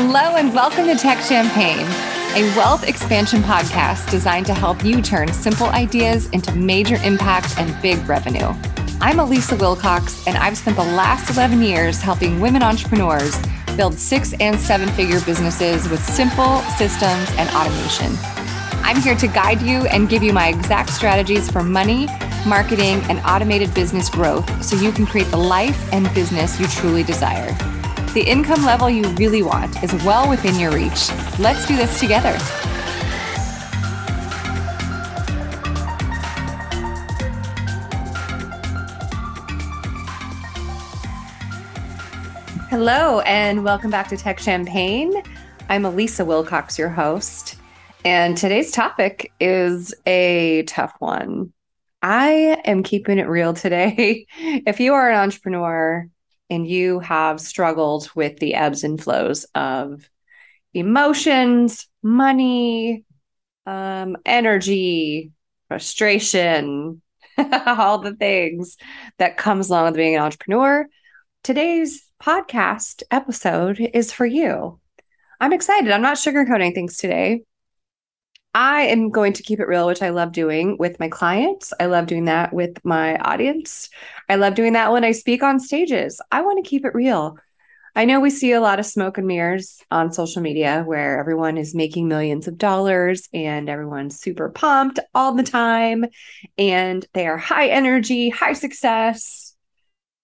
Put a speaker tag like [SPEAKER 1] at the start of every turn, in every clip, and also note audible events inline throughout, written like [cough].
[SPEAKER 1] Hello, and welcome to Tech Champagne, a wealth expansion podcast designed to help you turn simple ideas into major impact and big revenue. I'm Elisa Wilcox, and I've spent the last 11 years helping women entrepreneurs build six and seven figure businesses with simple systems and automation. I'm here to guide you and give you my exact strategies for money, marketing, and automated business growth so you can create the life and business you truly desire. The income level you really want is well within your reach. Let's do this together. Hello, and welcome back to Tech Champagne. I'm Elisa Wilcox, your host. And today's topic is a tough one. I am keeping it real today. [laughs] if you are an entrepreneur and you have struggled with the ebbs and flows of emotions, money, um, energy, frustration, [laughs] all the things that comes along with being an entrepreneur, today's podcast episode is for you. I'm excited. I'm not sugarcoating things today. I am going to keep it real, which I love doing with my clients. I love doing that with my audience. I love doing that when I speak on stages. I want to keep it real. I know we see a lot of smoke and mirrors on social media where everyone is making millions of dollars and everyone's super pumped all the time and they are high energy, high success.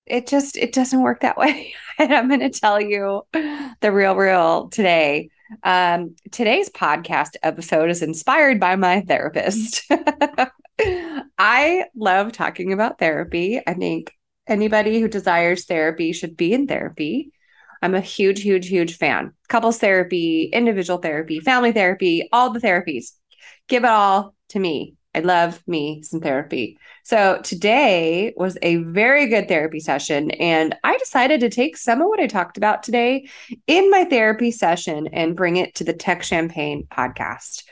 [SPEAKER 1] It just it doesn't work that way. [laughs] and I'm going to tell you the real real today um, today's podcast episode is inspired by my therapist. [laughs] I love talking about therapy. I think anybody who desires therapy should be in therapy. I'm a huge, huge, huge fan. Couples therapy, individual therapy, family therapy, all the therapies. Give it all to me. I love me some therapy. So today was a very good therapy session. And I decided to take some of what I talked about today in my therapy session and bring it to the Tech Champagne podcast.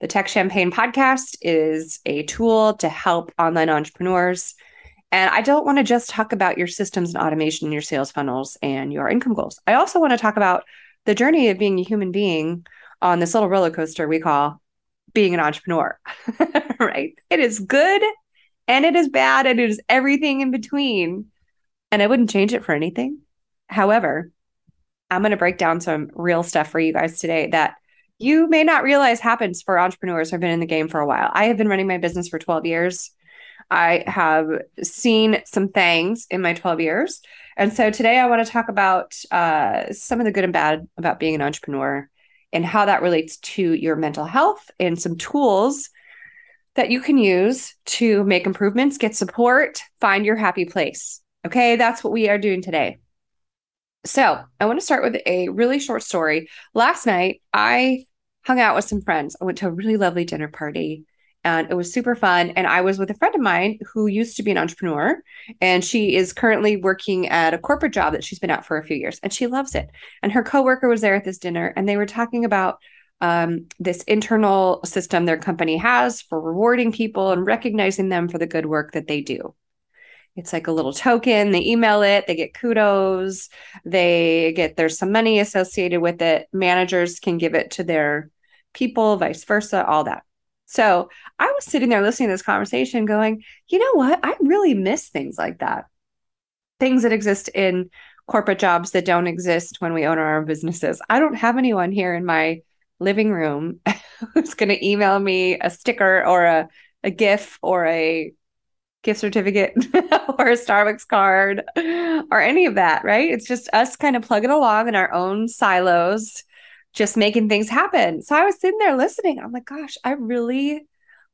[SPEAKER 1] The Tech Champagne podcast is a tool to help online entrepreneurs. And I don't want to just talk about your systems and automation, your sales funnels, and your income goals. I also want to talk about the journey of being a human being on this little roller coaster we call being an entrepreneur, [laughs] right? It is good and it is bad and it is everything in between. And I wouldn't change it for anything. However, I'm going to break down some real stuff for you guys today that you may not realize happens for entrepreneurs who have been in the game for a while. I have been running my business for 12 years. I have seen some things in my 12 years. And so today I want to talk about uh, some of the good and bad about being an entrepreneur and how that relates to your mental health and some tools that you can use to make improvements, get support, find your happy place. Okay, that's what we are doing today. So, I want to start with a really short story. Last night, I hung out with some friends. I went to a really lovely dinner party and it was super fun. And I was with a friend of mine who used to be an entrepreneur, and she is currently working at a corporate job that she's been at for a few years, and she loves it. And her coworker was there at this dinner, and they were talking about um, this internal system their company has for rewarding people and recognizing them for the good work that they do. It's like a little token. They email it, they get kudos, they get there's some money associated with it. Managers can give it to their people, vice versa, all that. So I was sitting there listening to this conversation going, you know what? I really miss things like that. Things that exist in corporate jobs that don't exist when we own our own businesses. I don't have anyone here in my living room [laughs] who's going to email me a sticker or a, a GIF or a gift certificate [laughs] or a Starbucks card or any of that, right? It's just us kind of plugging along in our own silos just making things happen. So I was sitting there listening. I'm like, gosh, I really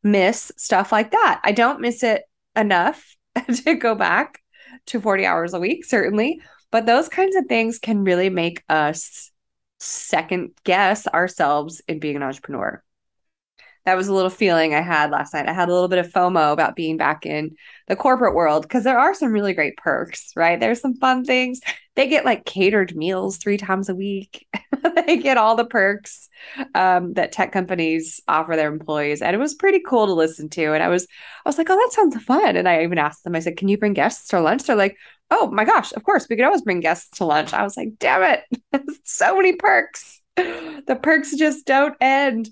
[SPEAKER 1] miss stuff like that. I don't miss it enough [laughs] to go back to 40 hours a week, certainly. But those kinds of things can really make us second guess ourselves in being an entrepreneur that was a little feeling I had last night. I had a little bit of FOMO about being back in the corporate world because there are some really great perks, right? There's some fun things. They get like catered meals three times a week. [laughs] they get all the perks um, that tech companies offer their employees, and it was pretty cool to listen to. And I was, I was like, oh, that sounds fun. And I even asked them. I said, can you bring guests for lunch? They're like, oh my gosh, of course, we could always bring guests to lunch. I was like, damn it, [laughs] so many perks. The perks just don't end.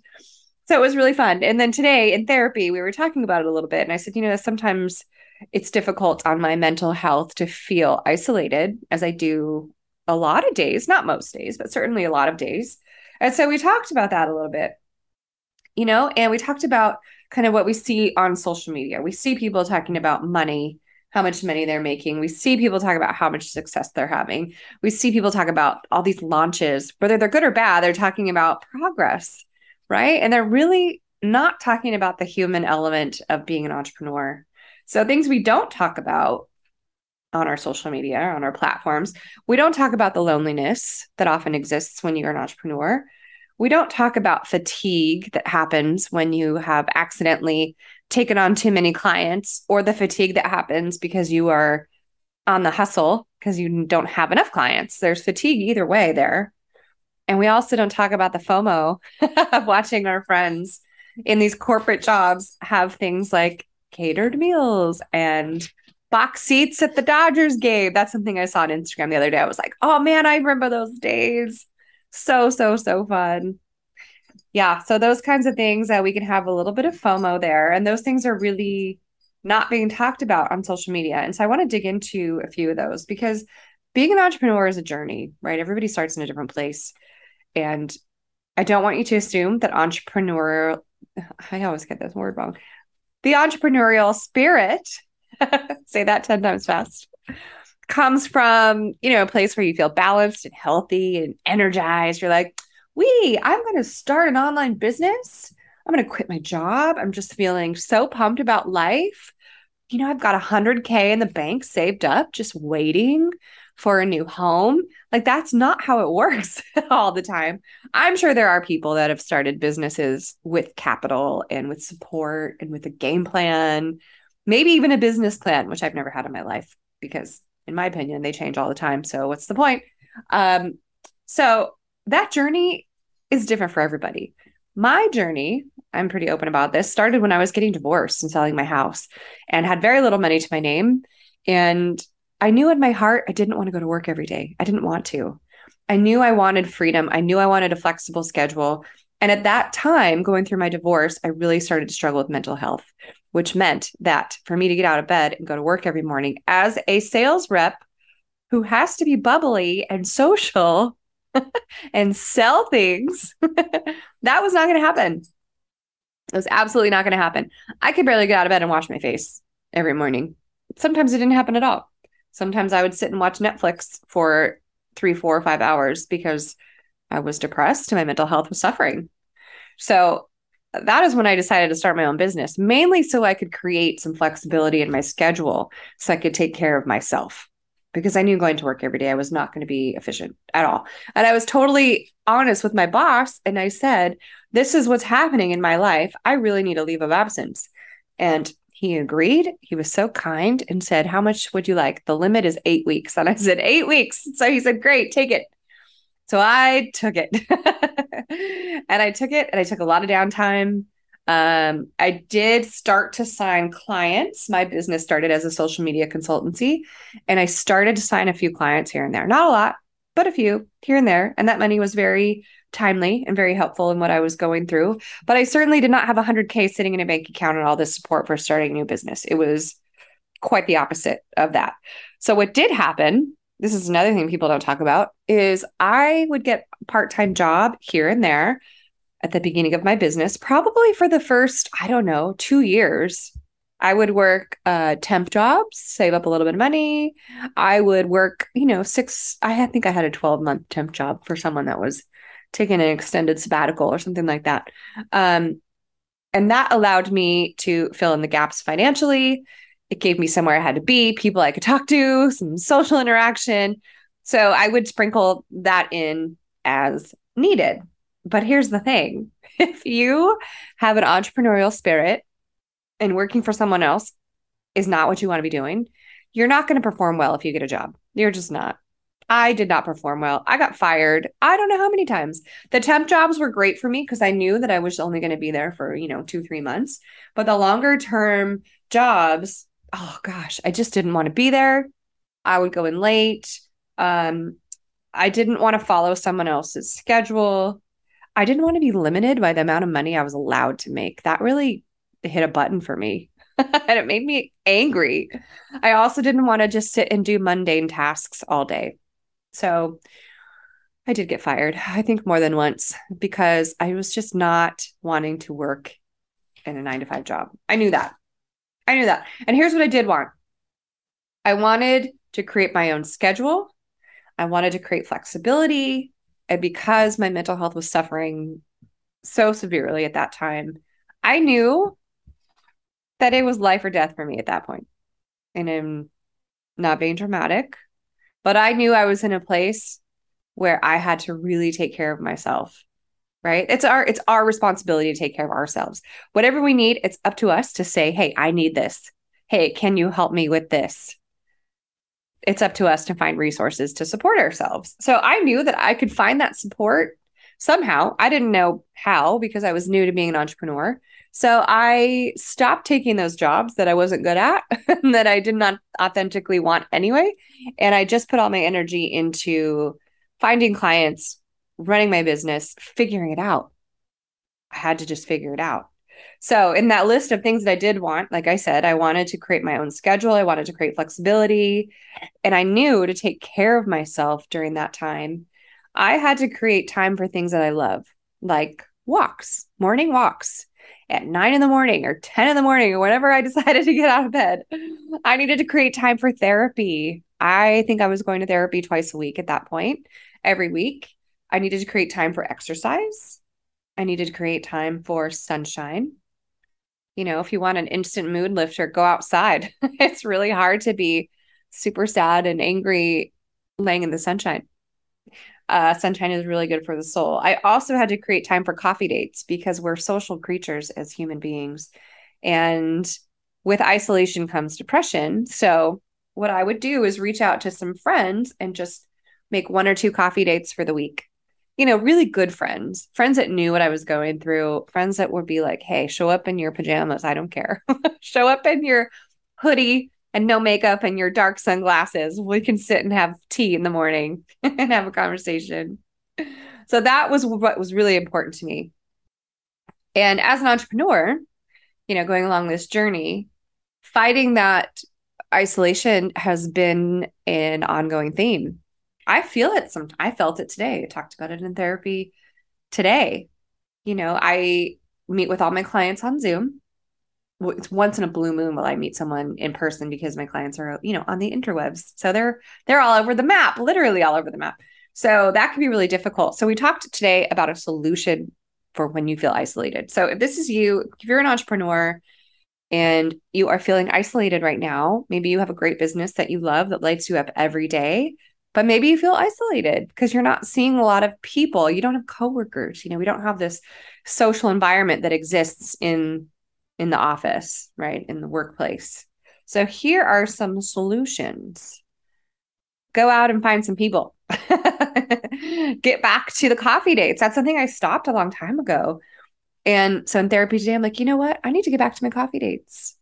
[SPEAKER 1] So it was really fun. And then today in therapy, we were talking about it a little bit. And I said, you know, sometimes it's difficult on my mental health to feel isolated as I do a lot of days, not most days, but certainly a lot of days. And so we talked about that a little bit, you know, and we talked about kind of what we see on social media. We see people talking about money, how much money they're making. We see people talk about how much success they're having. We see people talk about all these launches, whether they're good or bad, they're talking about progress right? And they're really not talking about the human element of being an entrepreneur. So, things we don't talk about on our social media, on our platforms, we don't talk about the loneliness that often exists when you're an entrepreneur. We don't talk about fatigue that happens when you have accidentally taken on too many clients or the fatigue that happens because you are on the hustle because you don't have enough clients. There's fatigue either way there. And we also don't talk about the FOMO [laughs] of watching our friends in these corporate jobs have things like catered meals and box seats at the Dodgers game. That's something I saw on Instagram the other day. I was like, oh man, I remember those days. So, so, so fun. Yeah. So, those kinds of things that we can have a little bit of FOMO there. And those things are really not being talked about on social media. And so, I want to dig into a few of those because being an entrepreneur is a journey, right? Everybody starts in a different place. And I don't want you to assume that entrepreneurial, I always get this word wrong. The entrepreneurial spirit, [laughs] say that 10 times fast, comes from, you know, a place where you feel balanced and healthy and energized. You're like, we, I'm going to start an online business. I'm going to quit my job. I'm just feeling so pumped about life. You know, I've got a 100K in the bank saved up, just waiting for a new home. Like that's not how it works [laughs] all the time. I'm sure there are people that have started businesses with capital and with support and with a game plan, maybe even a business plan, which I've never had in my life because in my opinion they change all the time. So what's the point? Um so that journey is different for everybody. My journey, I'm pretty open about this, started when I was getting divorced and selling my house and had very little money to my name and I knew in my heart I didn't want to go to work every day. I didn't want to. I knew I wanted freedom. I knew I wanted a flexible schedule. And at that time, going through my divorce, I really started to struggle with mental health, which meant that for me to get out of bed and go to work every morning as a sales rep who has to be bubbly and social [laughs] and sell things, [laughs] that was not going to happen. It was absolutely not going to happen. I could barely get out of bed and wash my face every morning. Sometimes it didn't happen at all. Sometimes I would sit and watch Netflix for three, four, or five hours because I was depressed and my mental health was suffering. So that is when I decided to start my own business, mainly so I could create some flexibility in my schedule so I could take care of myself because I knew going to work every day I was not going to be efficient at all. And I was totally honest with my boss and I said, This is what's happening in my life. I really need a leave of absence. And he agreed. He was so kind and said, How much would you like? The limit is eight weeks. And I said, Eight weeks. So he said, Great, take it. So I took it. [laughs] and I took it and I took a lot of downtime. Um, I did start to sign clients. My business started as a social media consultancy, and I started to sign a few clients here and there. Not a lot, but a few here and there. And that money was very timely and very helpful in what I was going through. But I certainly did not have 100K sitting in a bank account and all this support for starting a new business. It was quite the opposite of that. So, what did happen, this is another thing people don't talk about, is I would get part time job here and there at the beginning of my business, probably for the first, I don't know, two years. I would work uh, temp jobs, save up a little bit of money. I would work, you know, six, I think I had a 12 month temp job for someone that was taken an extended sabbatical or something like that. Um, and that allowed me to fill in the gaps financially. It gave me somewhere I had to be, people I could talk to, some social interaction. So I would sprinkle that in as needed. But here's the thing [laughs] if you have an entrepreneurial spirit and working for someone else is not what you want to be doing, you're not going to perform well if you get a job. You're just not. I did not perform well. I got fired. I don't know how many times. The temp jobs were great for me because I knew that I was only going to be there for, you know, two, three months. But the longer term jobs, oh gosh, I just didn't want to be there. I would go in late. Um, I didn't want to follow someone else's schedule. I didn't want to be limited by the amount of money I was allowed to make. That really hit a button for me. [laughs] and it made me angry. I also didn't want to just sit and do mundane tasks all day. So I did get fired, I think more than once, because I was just not wanting to work in a nine to five job. I knew that. I knew that. And here's what I did want I wanted to create my own schedule, I wanted to create flexibility. And because my mental health was suffering so severely at that time, I knew that it was life or death for me at that point. And I'm not being dramatic, but I knew I was in a place where I had to really take care of myself. Right? It's our it's our responsibility to take care of ourselves. Whatever we need, it's up to us to say, "Hey, I need this. Hey, can you help me with this?" It's up to us to find resources to support ourselves. So I knew that I could find that support somehow. I didn't know how because I was new to being an entrepreneur. So I stopped taking those jobs that I wasn't good at, [laughs] that I did not authentically want anyway. And I just put all my energy into finding clients, running my business, figuring it out. I had to just figure it out. So, in that list of things that I did want, like I said, I wanted to create my own schedule. I wanted to create flexibility. And I knew to take care of myself during that time, I had to create time for things that I love, like walks, morning walks at nine in the morning or 10 in the morning or whenever I [laughs] decided to get out of bed. I needed to create time for therapy. I think I was going to therapy twice a week at that point, every week. I needed to create time for exercise. I needed to create time for sunshine. You know, if you want an instant mood lifter, go outside. [laughs] it's really hard to be super sad and angry laying in the sunshine uh, sunshine is really good for the soul. I also had to create time for coffee dates because we're social creatures as human beings. And with isolation comes depression. So, what I would do is reach out to some friends and just make one or two coffee dates for the week. You know, really good friends, friends that knew what I was going through, friends that would be like, hey, show up in your pajamas. I don't care. [laughs] show up in your hoodie and no makeup and your dark sunglasses, we can sit and have tea in the morning [laughs] and have a conversation. So that was what was really important to me. And as an entrepreneur, you know, going along this journey, fighting that isolation has been an ongoing theme. I feel it some I felt it today. I talked about it in therapy today. You know, I meet with all my clients on Zoom it's once in a blue moon will I meet someone in person because my clients are, you know, on the interwebs. So they're they're all over the map, literally all over the map. So that can be really difficult. So we talked today about a solution for when you feel isolated. So if this is you, if you're an entrepreneur and you are feeling isolated right now, maybe you have a great business that you love that lights you up every day, but maybe you feel isolated because you're not seeing a lot of people. You don't have coworkers. You know, we don't have this social environment that exists in in the office, right? In the workplace. So here are some solutions. Go out and find some people. [laughs] Get back to the coffee dates. That's something I stopped a long time ago. And so in therapy today, I'm like, you know what? I need to get back to my coffee dates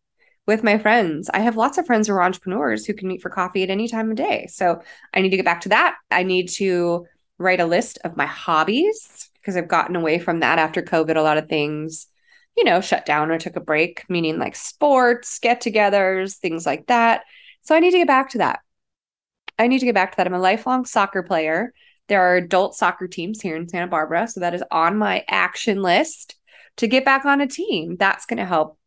[SPEAKER 1] with my friends. I have lots of friends who are entrepreneurs who can meet for coffee at any time of day. So I need to get back to that. I need to write a list of my hobbies because I've gotten away from that after COVID. A lot of things you know, shut down or took a break, meaning like sports, get togethers, things like that. So I need to get back to that. I need to get back to that. I'm a lifelong soccer player. There are adult soccer teams here in Santa Barbara. So that is on my action list to get back on a team. That's going to help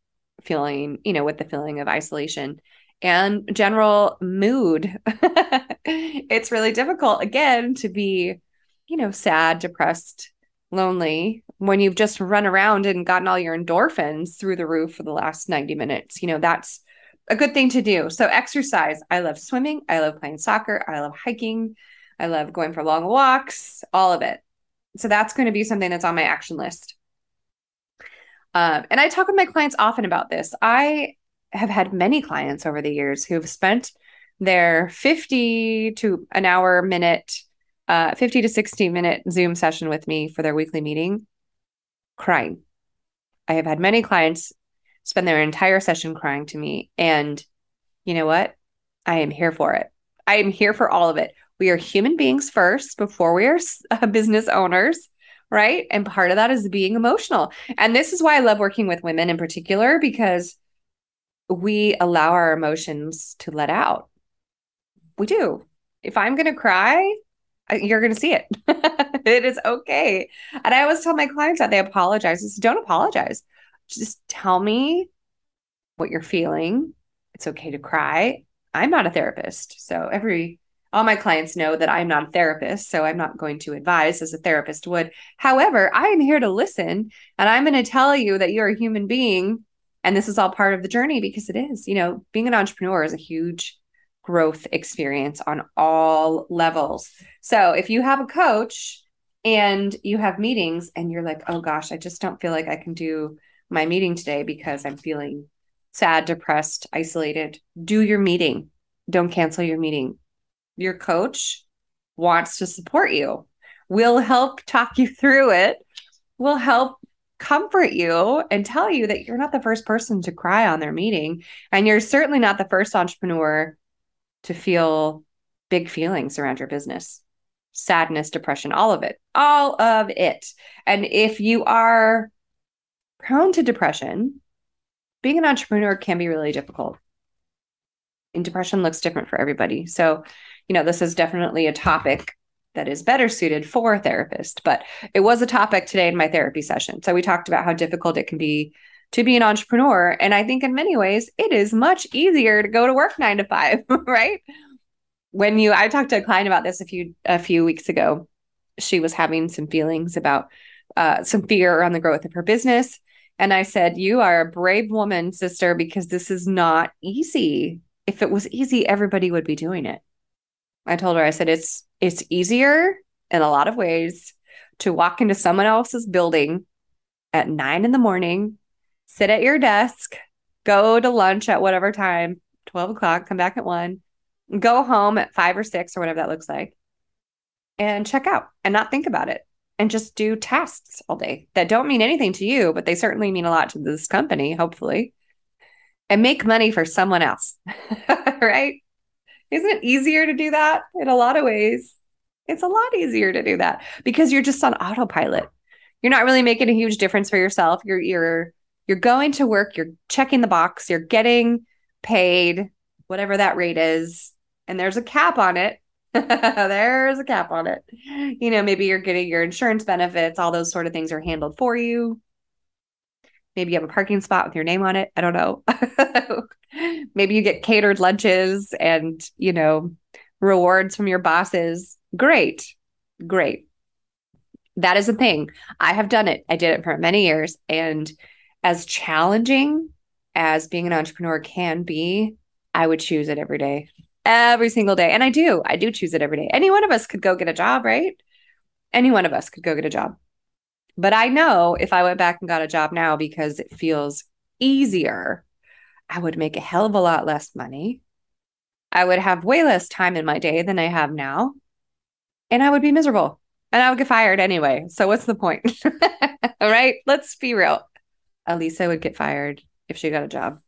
[SPEAKER 1] feeling, you know, with the feeling of isolation and general mood. [laughs] it's really difficult, again, to be, you know, sad, depressed, lonely when you've just run around and gotten all your endorphins through the roof for the last 90 minutes. You know, that's a good thing to do. So, exercise. I love swimming. I love playing soccer. I love hiking. I love going for long walks, all of it. So, that's going to be something that's on my action list. Um, and I talk with my clients often about this. I have had many clients over the years who have spent their 50 to an hour minute uh, 50 to 60 minute Zoom session with me for their weekly meeting, crying. I have had many clients spend their entire session crying to me. And you know what? I am here for it. I am here for all of it. We are human beings first before we are [laughs] business owners, right? And part of that is being emotional. And this is why I love working with women in particular because we allow our emotions to let out. We do. If I'm going to cry, you're going to see it. [laughs] it is okay. And I always tell my clients that they apologize. Just don't apologize. Just tell me what you're feeling. It's okay to cry. I'm not a therapist. So every all my clients know that I'm not a therapist, so I'm not going to advise as a therapist would. However, I am here to listen and I'm going to tell you that you're a human being and this is all part of the journey because it is. You know, being an entrepreneur is a huge growth experience on all levels. So if you have a coach and you have meetings and you're like, oh gosh, I just don't feel like I can do my meeting today because I'm feeling sad, depressed, isolated, do your meeting. Don't cancel your meeting. Your coach wants to support you, will help talk you through it, will help comfort you and tell you that you're not the first person to cry on their meeting. And you're certainly not the first entrepreneur to feel big feelings around your business sadness, depression, all of it, all of it. And if you are prone to depression, being an entrepreneur can be really difficult. And depression looks different for everybody. So, you know, this is definitely a topic that is better suited for a therapist, but it was a topic today in my therapy session. So we talked about how difficult it can be to be an entrepreneur. And I think in many ways, it is much easier to go to work nine to five, [laughs] right? When you, I talked to a client about this a few a few weeks ago. She was having some feelings about uh, some fear around the growth of her business, and I said, "You are a brave woman, sister, because this is not easy. If it was easy, everybody would be doing it." I told her, I said, "It's it's easier in a lot of ways to walk into someone else's building at nine in the morning sit at your desk, go to lunch at whatever time, 12 o'clock, come back at one, go home at five or six or whatever that looks like, and check out and not think about it and just do tasks all day that don't mean anything to you, but they certainly mean a lot to this company, hopefully, and make money for someone else. [laughs] right? Isn't it easier to do that in a lot of ways? It's a lot easier to do that because you're just on autopilot. You're not really making a huge difference for yourself. You're you're you're going to work, you're checking the box, you're getting paid, whatever that rate is, and there's a cap on it. [laughs] there's a cap on it. You know, maybe you're getting your insurance benefits, all those sort of things are handled for you. Maybe you have a parking spot with your name on it. I don't know. [laughs] maybe you get catered lunches and, you know, rewards from your bosses. Great. Great. That is a thing. I have done it. I did it for many years and as challenging as being an entrepreneur can be, I would choose it every day, every single day. And I do, I do choose it every day. Any one of us could go get a job, right? Any one of us could go get a job. But I know if I went back and got a job now because it feels easier, I would make a hell of a lot less money. I would have way less time in my day than I have now. And I would be miserable and I would get fired anyway. So what's the point? [laughs] All right, let's be real. Elisa would get fired if she got a job.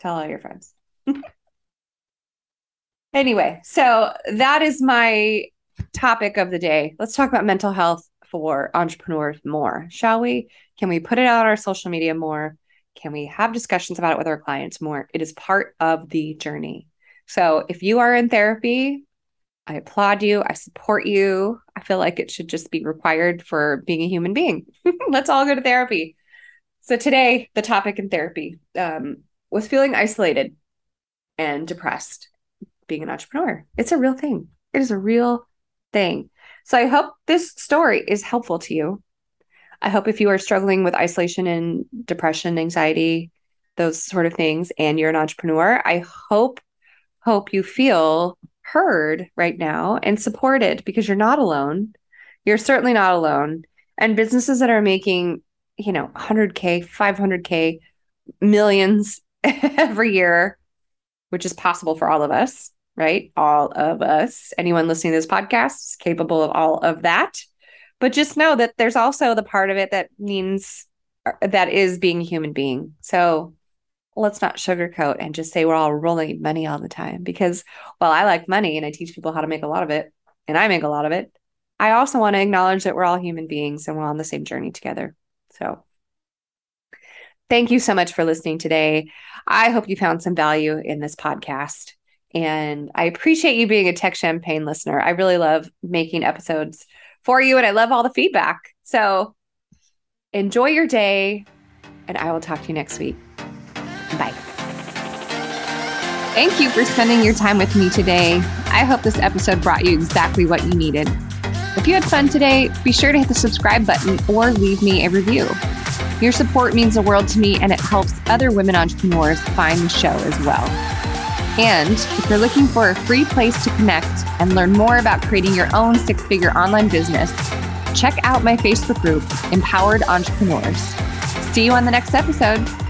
[SPEAKER 1] Tell all your friends. [laughs] anyway, so that is my topic of the day. Let's talk about mental health for entrepreneurs more, shall we? Can we put it out on our social media more? Can we have discussions about it with our clients more? It is part of the journey. So if you are in therapy, I applaud you. I support you. I feel like it should just be required for being a human being. [laughs] Let's all go to therapy. So today, the topic in therapy um, was feeling isolated and depressed being an entrepreneur. It's a real thing. It is a real thing. So I hope this story is helpful to you. I hope if you are struggling with isolation and depression, anxiety, those sort of things, and you're an entrepreneur, I hope hope you feel heard right now and supported because you're not alone. You're certainly not alone. And businesses that are making you know 100k 500k millions [laughs] every year which is possible for all of us right? All of us. Anyone listening to this podcast is capable of all of that. But just know that there's also the part of it that means uh, that is being a human being. So let's not sugarcoat and just say we're all rolling money all the time because while I like money and I teach people how to make a lot of it and I make a lot of it, I also want to acknowledge that we're all human beings and we're on the same journey together. So thank you so much for listening today. I hope you found some value in this podcast. And I appreciate you being a Tech Champagne listener. I really love making episodes for you and I love all the feedback. So enjoy your day and I will talk to you next week. Bye. Thank you for spending your time with me today. I hope this episode brought you exactly what you needed. If you had fun today, be sure to hit the subscribe button or leave me a review. Your support means the world to me and it helps other women entrepreneurs find the show as well. And if you're looking for a free place to connect and learn more about creating your own six figure online business, check out my Facebook group, Empowered Entrepreneurs. See you on the next episode.